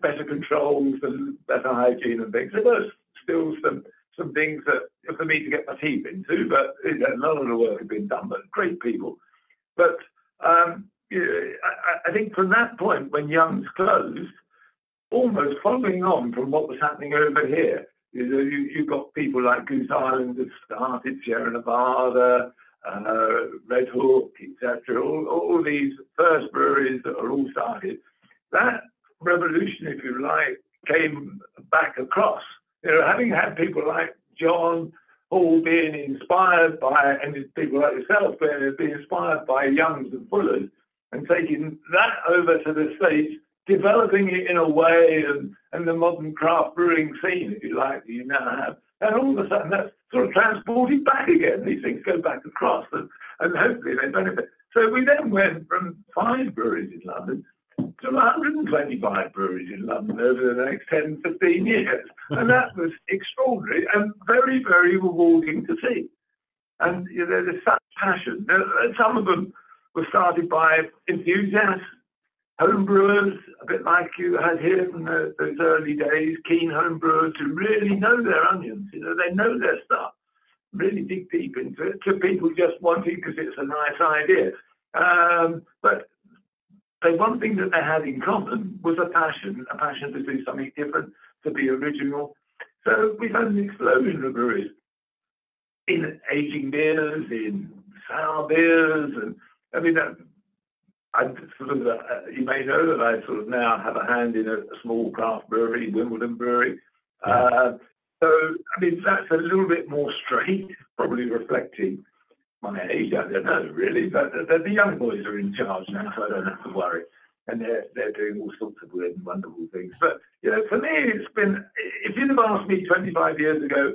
better controls and better hygiene and things. There was still some some things that for me to get my teeth into, but you know, of the work had been done. But great people. But um, you know, I, I, think from that point when Young's closed, almost following on from what was happening over here, you know, you, you got people like Goose Island that started, Sierra Nevada, uh, Redhook, etc. All, all these first breweries that are all started. That revolution, if you like, came back across. You know, having had people like John Hall being inspired by, and people like yourself being, being inspired by Youngs and Fullers, and taking that over to the States, developing it in a way, and, and the modern craft brewing scene, if you like, that you now have. And all of a sudden, that's sort of transported back again. These things go back across, and, and hopefully they benefit. So we then went from five breweries in London to 125 breweries in London over the next 10, 15 years. And that was extraordinary and very, very rewarding to see. And you know, there's such passion. Some of them were started by enthusiasts, home brewers, a bit like you had here from the, those early days, keen home brewers who really know their onions. You know, they know their stuff, really dig deep into it. To people just wanting because it's a nice idea. Um, but the one thing that they had in common was a passion, a passion to do something different, to be original. So we've had an explosion of breweries in aging beers, in sour beers, and I mean, that I sort of, uh, you may know that I sort of now have a hand in a, a small craft brewery, Wimbledon Brewery. Yeah. Uh, so, I mean, that's a little bit more straight, probably reflecting my age. I don't know really, but the, the young boys are in charge now, so I don't have to worry. And they're they're doing all sorts of weird and wonderful things. But you know, for me, it's been. If you'd have asked me 25 years ago,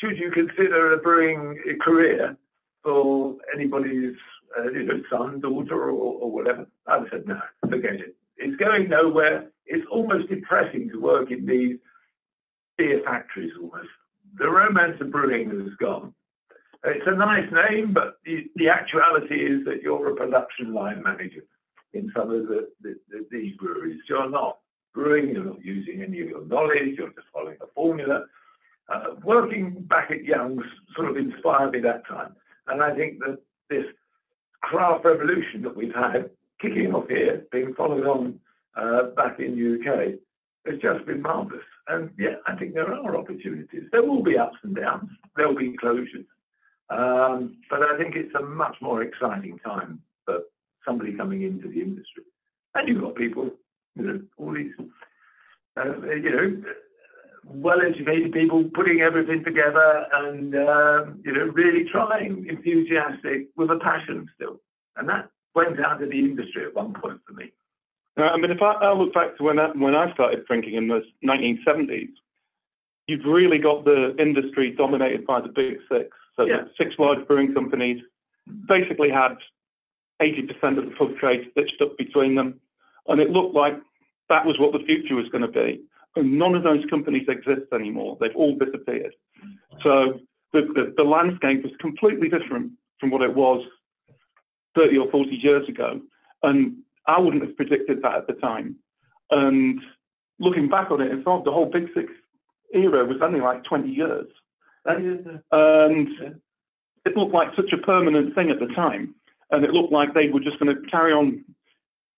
should you consider a brewing career for anybody's uh, you know son, daughter, or, or whatever, I'd have said no, forget it. It's going nowhere. It's almost depressing to work in these beer factories almost. The romance of brewing has gone. It's a nice name, but the, the actuality is that you're a production line manager in some of the, the, the, these breweries. You're not brewing, you're not using any of your knowledge, you're just following a formula. Uh, working back at Young's sort of inspired me that time. And I think that this craft revolution that we've had kicking off here, being followed on uh, back in the UK, has just been marvellous. And yeah, I think there are opportunities. There will be ups and downs, there will be closures. Um, but I think it's a much more exciting time for somebody coming into the industry. And you've got people, you know, all these, uh, you know, well-educated people putting everything together and, um, you know, really trying, enthusiastic, with a passion still. And that went out of the industry at one point for me. I mean, if I, I look back to when I, when I started drinking in the 1970s, you've really got the industry dominated by the big six. So yeah. six large brewing companies basically had 80% of the pub trade stitched up between them. And it looked like that was what the future was going to be. And none of those companies exist anymore. They've all disappeared. So the, the, the landscape was completely different from what it was 30 or 40 years ago. And I wouldn't have predicted that at the time. And looking back on it, in fact, the whole Big Six era was only like 20 years. And it looked like such a permanent thing at the time. And it looked like they were just going to carry on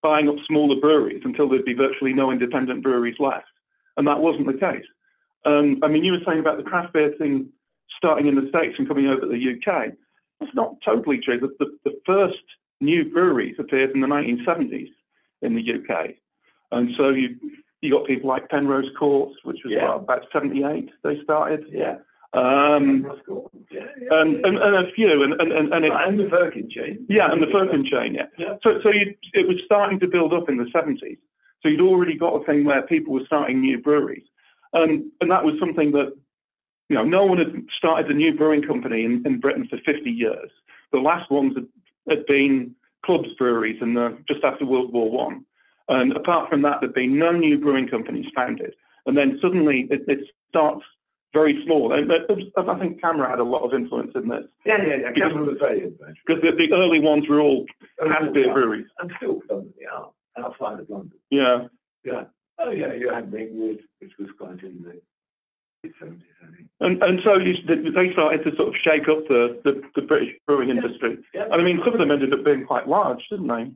buying up smaller breweries until there'd be virtually no independent breweries left. And that wasn't the case. Um, I mean, you were saying about the craft beer thing starting in the States and coming over to the UK. That's not totally true. The, the, the first new breweries appeared in the 1970s in the UK. And so you you got people like Penrhos Court, which was yeah. what, about 78 they started. Yeah. Um, yeah, yeah, and, and, and a few, and and and, and, it, and the Firkin chain. Yeah, and the Firkin chain. Yeah. yeah. So so you, it was starting to build up in the 70s. So you'd already got a thing where people were starting new breweries, and and that was something that you know no one had started a new brewing company in, in Britain for 50 years. The last ones had, had been clubs breweries in the just after World War One, and apart from that, there'd been no new brewing companies founded. And then suddenly it, it starts very small. And I think CAMRA had a lot of influence in this. Yeah, yeah, yeah. Because, CAMRA was very influential. Because the, the, early ones were all craft beer breweries. And still predominantly are outside of London. Yeah. Yeah. Oh, yeah, you had Ringwood, which was quite in the 70s, I think. And, and so you, they started to sort of shake up the, the, the British brewing yeah. industry. Yeah. I mean, some of them ended up being quite large, didn't they?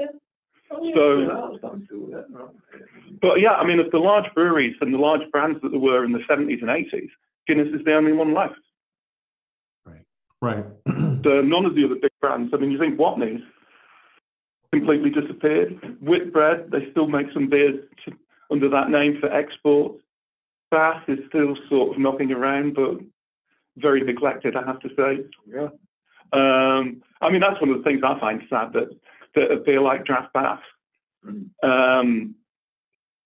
Yeah. So, but yeah, I mean, of the large breweries and the large brands that there were in the 70s and 80s, Guinness is the only one left. Right. Right. so none of the other big brands. I mean, you think Watney's completely disappeared. Whitbread, they still make some beers to, under that name for export. Bass is still sort of knocking around, but very neglected, I have to say. Yeah. Um, I mean, that's one of the things I find sad that that a beer like Draft Bass um,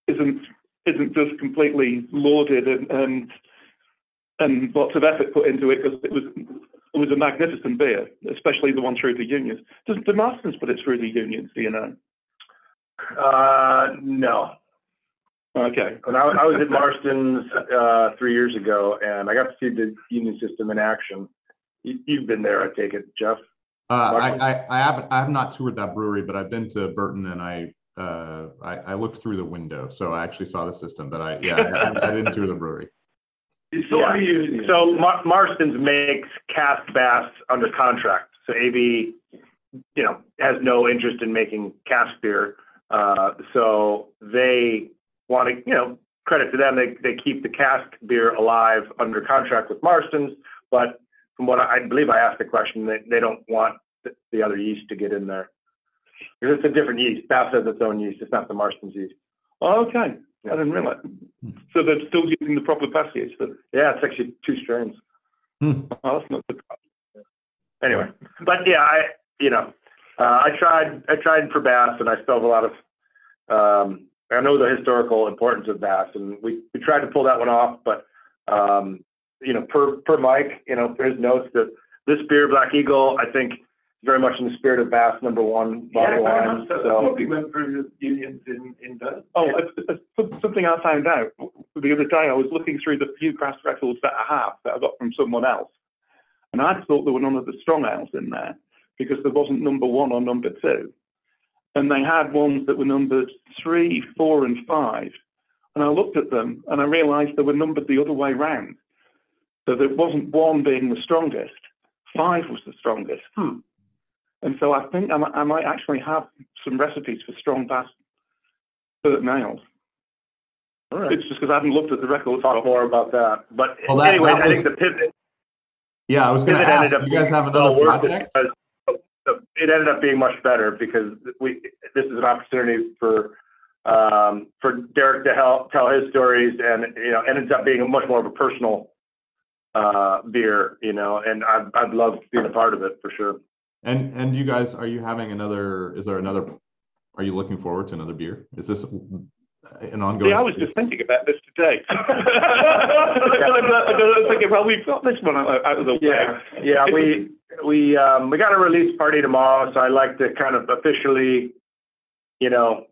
isn't isn't just completely lauded and, and and lots of effort put into it because it was it was a magnificent beer, especially the one through the unions. Does the Marston's put it through the unions? Do you know? Uh, no. Okay. When I, I was at Marston's, uh, three years ago and I got to see the union system in action. You, you've been there, I take it, Jeff? Uh, I, I, I haven't, I have not toured that brewery, but I've been to Burton and I, uh, I, I looked through the window, so I actually saw the system, but I, yeah, I, I didn't tour the brewery. It's all Yeah. union. So Mar- Marston's makes cask bass under contract. So AB, you know, has no interest in making cask beer. Uh, so they want to, you know, credit to them, they, they keep the cask beer alive under contract with Marston's. But from what I, I believe I asked the question, they, they don't want the, the other yeast to get in there. Because it's a different yeast. Bass has its own yeast. It's not the Marston's yeast. Okay. I didn't realize. So they're still using the proper passage. But, Yeah, it's actually two strains. Hmm. oh, that's not good. anyway, but yeah, I you know, uh, I tried I tried for bass, and I still have a lot of. Um, I know the historical importance of bass, and we we tried to pull that one off, but um, you know, per per Mike, you know, there's notes that this beer, Black Eagle, I think, very much in the spirit of Bass number one Yeah, bottle very wine. so. So We went through the unions in, in Burton. Oh, uh, uh, something I found out the other day. I was looking through the few craft records that I have that I got from someone else, and I thought there were none of the strong ales in there because there wasn't number one or number two, and they had ones that were numbered three, four, and five. And I looked at them and I realised they were numbered the other way round. So there wasn't one being the strongest, five was the strongest. Hmm. And so I think I might, actually have some recipes for strong bass certain ales. all right. It's just because I haven't looked at the records. talk more about that. But Well, that- anyway, that I think the pivot Yeah, I was gonna It ask, ended up you guys have another worth it project? It ended up being much better because we, this is an opportunity for, um, for Derek to help tell his stories and, you know, ends up being a much more of a personal, uh, beer, you know, and I'd, I've loved being a part of it for sure. And, and you guys, are you having another, is there another, are you looking forward to another beer? Is this an ongoing? See, I was just thinking about this today. I was thinking, well, we've got this one out out of the way. Yeah, yeah, we, we, um, we got a release party tomorrow, so I like to kind of officially, you know,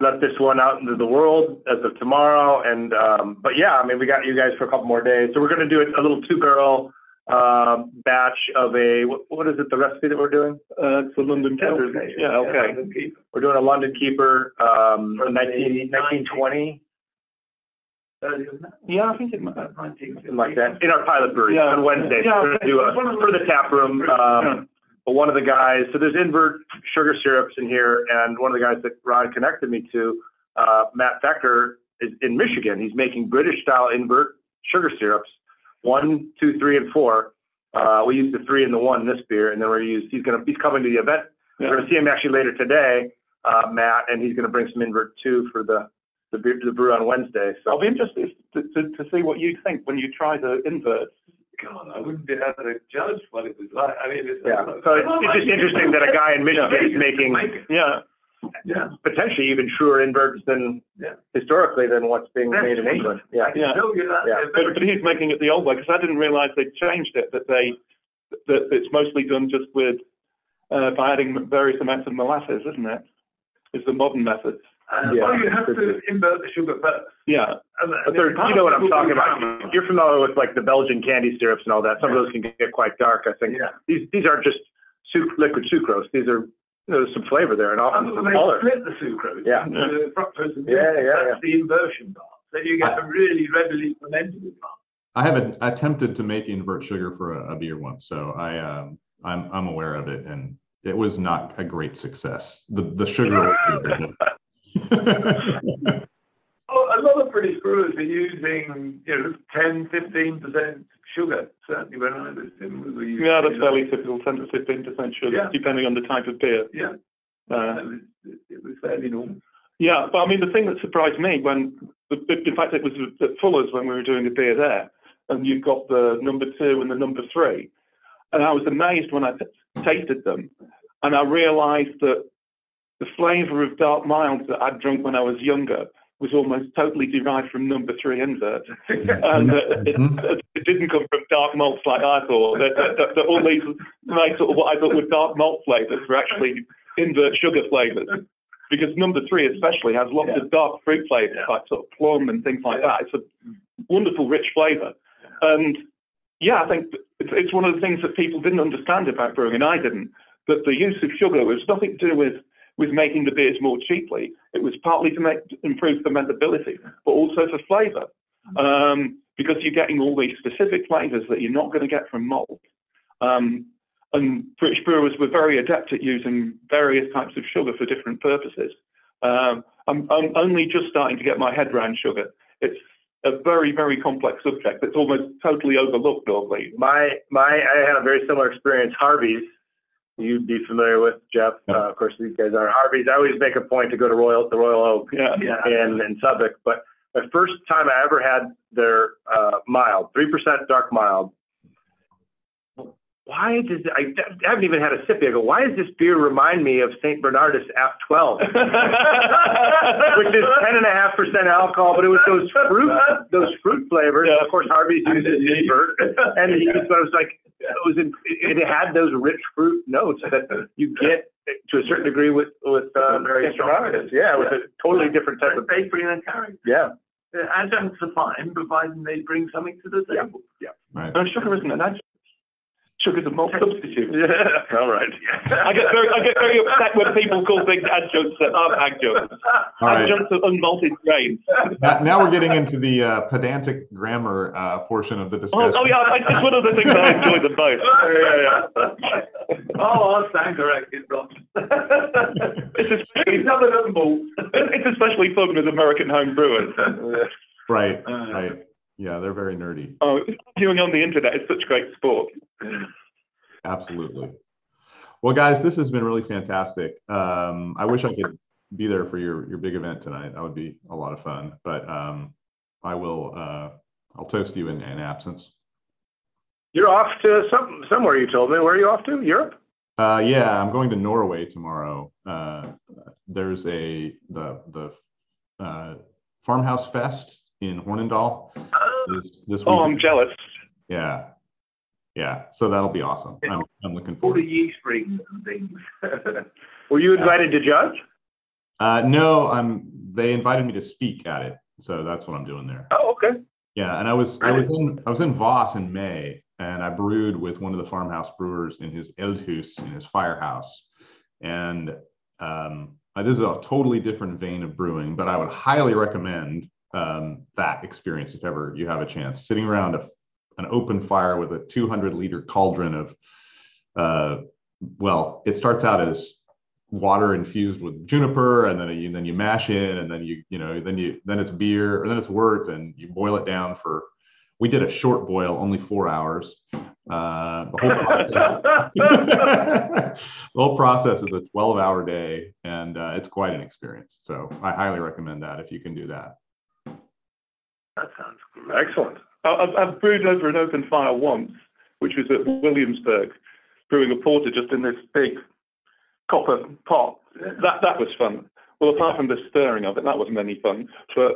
let this one out into the world as of tomorrow. And, um, but yeah, I mean, we got you guys for a couple more days. So we're gonna do it a little two barrel, um, batch of a, what, what is it, the recipe that we're doing? Uh, it's the London Keeper. Yeah, okay. We're doing a London Keeper, um, From the nineteen, nineteen twenty, Yeah, I think it might. something like that, in our pilot brewery Yeah. on Wednesday. Yeah, We're gonna do a, for the tap room, um, But one of the guys, so there's invert sugar syrups in here, and one of the guys that Ron connected me to, uh, Matt Becker, is in Michigan. He's making British style invert sugar syrups, one, two, three, and four. Uh, we use the three and the one in this beer, and then we're use. He's gonna he's coming to the event. We're gonna see him actually later today, uh, Matt, and he's gonna bring some invert two for the the beer the brew on Wednesday. So I'll be interested to, to, to see what you think when you try the invert. God, I wouldn't be able to judge what it was like. I mean, it's. yeah, so it's, it's just interesting that a guy in Michigan is making Yeah, Yeah. potentially even truer inverts than Yeah. historically than what's being That's made in. England. Yeah. Yeah. tell you that. Yeah. But, but he's making it the old way because I didn't realise they changed it. That they that it's mostly done just with uh, by adding various amounts of molasses, isn't it? It's the modern method. Uh, Yeah. Well, you have to invert the sugar first. Yeah, And- But there, you know what I'm talking about. You're familiar with like the Belgian candy syrups and all that. Some of those can get quite dark, I think. Yeah. These, these aren't just liquid sucrose. These are, there's some flavor there and often And some they color. split the sucrose. Yeah. into The fructose and Yeah, yeah, That's the inversion part. So you get a really readily fermentable part. I haven't attempted to make invert sugar for a, a beer once, so I, um, I'm, I'm aware of it and it was not a great success. The, the sugar. Oh, a lot of British brewers are using, you know, 10, 15% sugar. Certainly when I was in, we yeah, that's fairly typical, ten to fifteen percent sugar, Yeah. depending on the type of beer. Yeah, Uh, it was, it was fairly normal. Yeah, but I mean, the thing that surprised me when, in fact, it was at Fuller's when we were doing the beer there, and you've got the number two and the number three, and I was amazed when I t- tasted them, and I realised that the flavour of dark mild that I'd drunk when I was younger was almost totally derived from number three invert, and uh, it, it didn't come from dark malts like I thought. That, that, that, that all these nice sort of what I thought were dark malt flavours were actually invert sugar flavours because number three especially has lots Yeah. of dark fruit flavors, Yeah. like sort of plum and things like that. It's a wonderful, rich flavor. And yeah, I think it's, it's one of the things that people didn't understand about brewing, and I didn't, that the use of sugar was nothing to do with, with making the beers more cheaply. It was partly to make, improve fermentability, but also for flavor. Um, because you're getting all these specific flavors that you're not going to get from malt. Um, and British brewers were very adept at using various types of sugar for different purposes. Um, I'm, I'm only just starting to get my head around sugar. It's a very, very complex subject that's almost totally overlooked normally. My my I had a very similar experience. Harvey's, you'd be familiar with Jeff. Yep. Uh, of course, these guys are Harvey's. I always make a point to go to Royal the Royal Oak Yeah. Yeah. in in Southwark. But the first time I ever had their uh, mild, three percent dark mild. Why does I, I haven't even had a sip yet. I go, why does this beer remind me of Saint Bernardus F twelve? which is ten and a half percent alcohol, but it was those fruit, those fruit flavors. Yeah. Of course, Harvey's uses yeast, and he, but it was like it was in, it had those rich fruit notes that you get to a certain degree with with uh, Very Saint strong. Bernardus. Yeah, with a totally different type of bakery bring a character. yeah. The adjuncts are fine, providing they bring something to the table. Yeah, Right. No, sugar isn't an adjunct. Sugar's a malt substitute. Yeah. All right. I get very, I get very upset when people call things adjuncts that aren't adjuncts. All right. Adjuncts are unmalted grains. Now, now we're getting into the uh, pedantic grammar uh, portion of the Oh, discussion. oh yeah, I- it's one of the things I enjoy the most. yeah, yeah. oh, I'll stand corrected, Rob. It's especially, He's another than malt. it's especially fun with American home brewers. Right. Uh, Right. Yeah, they're very nerdy. Oh, viewing on the internet is such great sport. Absolutely. Well, guys, this has been really fantastic. Um, I wish I could be there for your your big event tonight. That would be a lot of fun. But um, I will. Uh, I'll toast you in, in absence. You're off to some somewhere. You told me. Where are you off to? Europe. Uh, yeah, I'm going to Norway tomorrow. Uh, there's a the the uh, farmhouse fest in Hornindal this this week. Oh, I'm jealous. yeah, yeah. So that'll be awesome. I'm I'm looking All forward. the yeast rings and things. Were you invited to judge? Uh, no, I'm. They invited me to speak at it, so that's what I'm doing there. Oh, okay. Yeah, and I was I was in I was in Voss in May, and I brewed with one of the farmhouse brewers in his Eldhus in his firehouse, and um, this is a totally different vein of brewing, but I would highly recommend um, that experience if ever you have a chance. Sitting around a, an open fire with a 200 liter cauldron of, uh, well, it starts out as water infused with juniper and then you then you mash in and then you you know then you then it's beer or then it's wort and you boil it down for we did a short boil only four hours. Uh the whole process the whole process is a 12 hour day and uh, it's quite an experience. So i highly recommend that if you can do that That sounds great. Excellent. I- I've, I've brewed over an open fire once, which was at Williamsburg, brewing a porter just in this big copper pot. That that was fun. Well, apart from the stirring of it, that wasn't any fun. But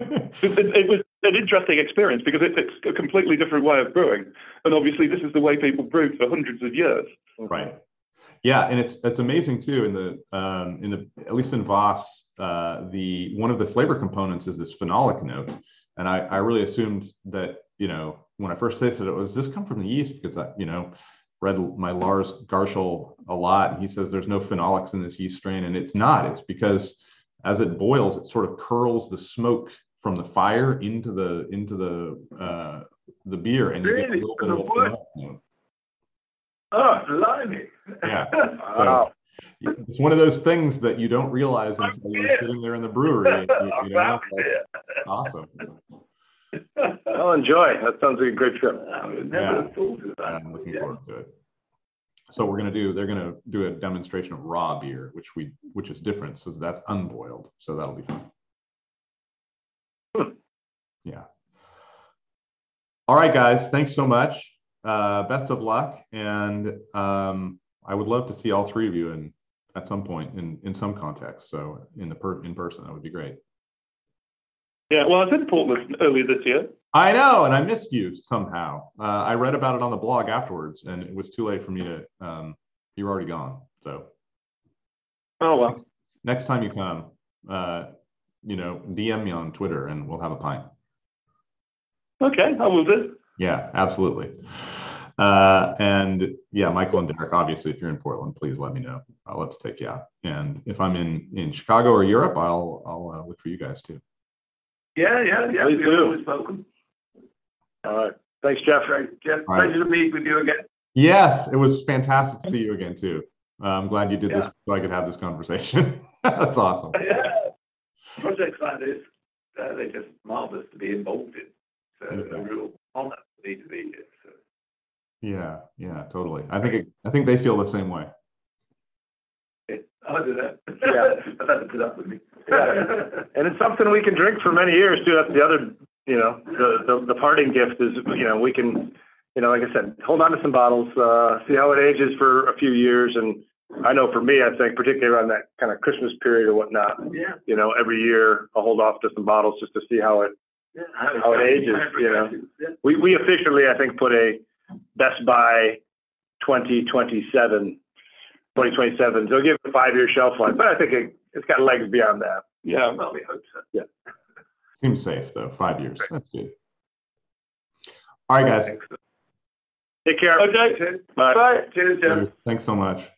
it, it, it was an interesting experience because it, it's a completely different way of brewing, and obviously this is the way people brewed for hundreds of years. right yeah and it's it's amazing too in the um in the at least in voss uh the one of the flavor components is this phenolic note and i i really assumed that you know when i first tasted it was this come from the yeast because i you know read my lars garshol a lot and he says there's no phenolics in this yeast strain and it's not it's because as it boils it sort of curls the smoke from the fire into the into the uh the beer and you get a little bit of a phenolic note. Oh, blimey. Yeah. Wow. It's one of those things that you don't realize until you're sitting there in the brewery. You, you know, like, Yeah. awesome. I'll enjoy. That sounds like a great trip. I never Yeah. have thought that. I'm looking Yeah. forward to it. So we're gonna do. They're gonna do a demonstration of raw beer, which we, which is different. So that's unboiled. So that'll be fun. Hmm. Yeah. All right, guys. Thanks so much. Uh, best of luck, and um, I would love to see all three of you in at some point in in some context. So in the per, in person, that would be great. Yeah, well, I was in Portland earlier this year. I know, and I missed you somehow. Uh, I read about it on the blog afterwards, and it was too late for me to. Um, you were already gone, so Oh well, next time you come, uh, you know, DM me on Twitter and we'll have a pint. Okay, I will do. Yeah, absolutely. Uh, and yeah, Michael and Derek, obviously, if you're in Portland, please let me know. I'll love to take you out. And if I'm in in Chicago or Europe, I'll I'll uh, look for you guys too. Yeah, yeah, yeah. Please You're do. always welcome. All right. Thanks, Jeff. Great, Jeff. All right. Pleasure to meet with you again. Yes, it was fantastic to see you again too. Uh, I'm glad you did this so I could have this conversation. That's awesome. Yeah. Projects like this, uh, they're just marvelous to be involved in. So Okay. a real honor for me to be here. So. Yeah, yeah, totally. I think it, I think they feel the same way. yeah, I do that. Yeah. I'll have to put up with me. Yeah. And it's something we can drink for many years too. That's the other, you know, the, the, the parting gift is, you know, we can, you know, like I said, hold on to some bottles, uh, see how it ages for a few years. And I know for me, I think particularly around that kind of Christmas period or whatnot, yeah. you know, every year I'll hold off to some bottles just to see how it, yeah. How it ages, you know. Yeah. we, we officially, I think, put a Best By 2027, 2027. So give it a five-year shelf life, but I think it, it's got legs beyond that. Yeah. Well, we hope so. Yeah. Seems safe though. Five years. That's good. All right, guys. Take care. Okay. Bye. Bye. Cheers, Jeff. Thanks so much.